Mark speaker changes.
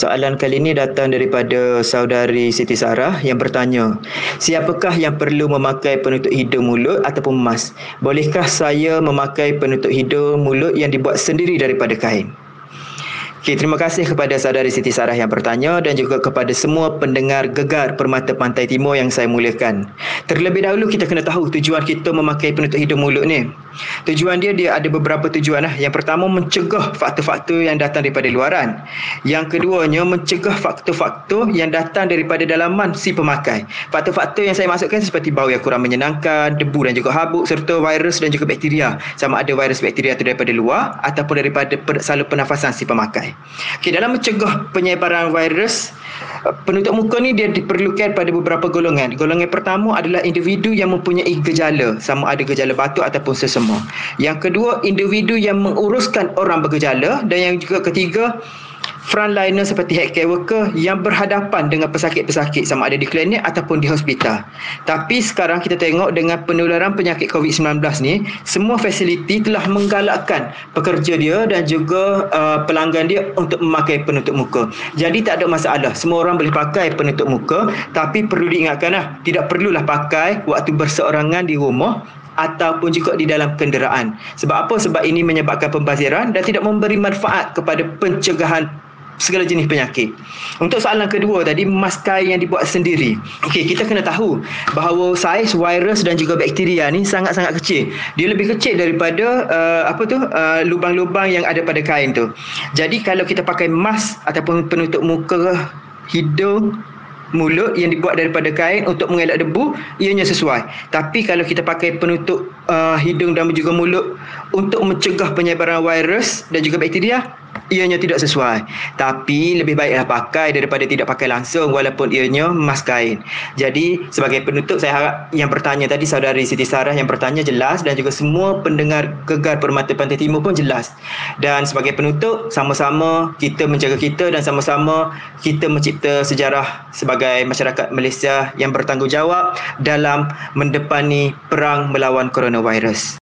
Speaker 1: Soalan kali ini datang daripada saudari Siti Sarah yang bertanya, siapakah yang perlu memakai penutup hidung mulut ataupun mask? Bolehkah saya memakai penutup hidung mulut yang dibuat sendiri daripada kain? Okay, terima kasih kepada saudari Siti Sarah yang bertanya dan juga kepada semua pendengar gegar Permata Pantai Timur yang saya muliakan. Terlebih dahulu kita kena tahu tujuan kita memakai penutup hidung mulut ni. Tujuan dia dia ada beberapa tujuan lah. Yang pertama mencegah faktor-faktor yang datang daripada luaran. Yang keduanya mencegah faktor-faktor yang datang daripada dalaman si pemakai. Faktor-faktor yang saya masukkan seperti bau yang kurang menyenangkan, debu dan juga habuk serta virus dan juga bakteria. Sama ada virus bakteria itu daripada luar ataupun daripada salur pernafasan si pemakai. Okey, dalam mencegah penyebaran virus, penutup muka ni dia diperlukan pada beberapa golongan. Golongan pertama adalah individu yang mempunyai gejala, sama ada gejala batuk ataupun sesama. Yang kedua, individu yang menguruskan orang bergejala dan yang juga ketiga, frontliner seperti healthcare worker yang berhadapan dengan pesakit-pesakit sama ada di klinik ataupun di hospital. Tapi sekarang kita tengok dengan penularan penyakit COVID-19 ni, semua fasiliti telah menggalakkan pekerja dia dan juga uh, pelanggan dia untuk memakai penutup muka. Jadi tak ada masalah. Semua orang boleh pakai penutup muka tapi perlu diingatkanlah, tidak perlulah pakai waktu berseorangan di rumah ataupun juga di dalam kenderaan. Sebab apa? Sebab ini menyebabkan pembaziran dan tidak memberi manfaat kepada pencegahan segala jenis penyakit. Untuk soalan kedua tadi, maskai yang dibuat sendiri. Okey, kita kena tahu bahawa saiz virus dan juga bakteria ni sangat-sangat kecil. Dia lebih kecil daripada uh, apa tu? Uh, lubang-lubang yang ada pada kain tu. Jadi kalau kita pakai mask ataupun penutup muka, hidung, mulut yang dibuat daripada kain untuk mengelak debu ianya sesuai tapi kalau kita pakai penutup uh, hidung dan juga mulut untuk mencegah penyebaran virus dan juga bakteria ianya tidak sesuai. Tapi lebih baiklah pakai daripada tidak pakai langsung walaupun ianya mas kain. Jadi sebagai penutup saya harap yang bertanya tadi saudari Siti Sarah yang bertanya jelas dan juga semua pendengar gegar Permata Pantai Timur pun jelas. Dan sebagai penutup sama-sama kita menjaga kita dan sama-sama kita mencipta sejarah sebagai masyarakat Malaysia yang bertanggungjawab dalam mendepani perang melawan coronavirus.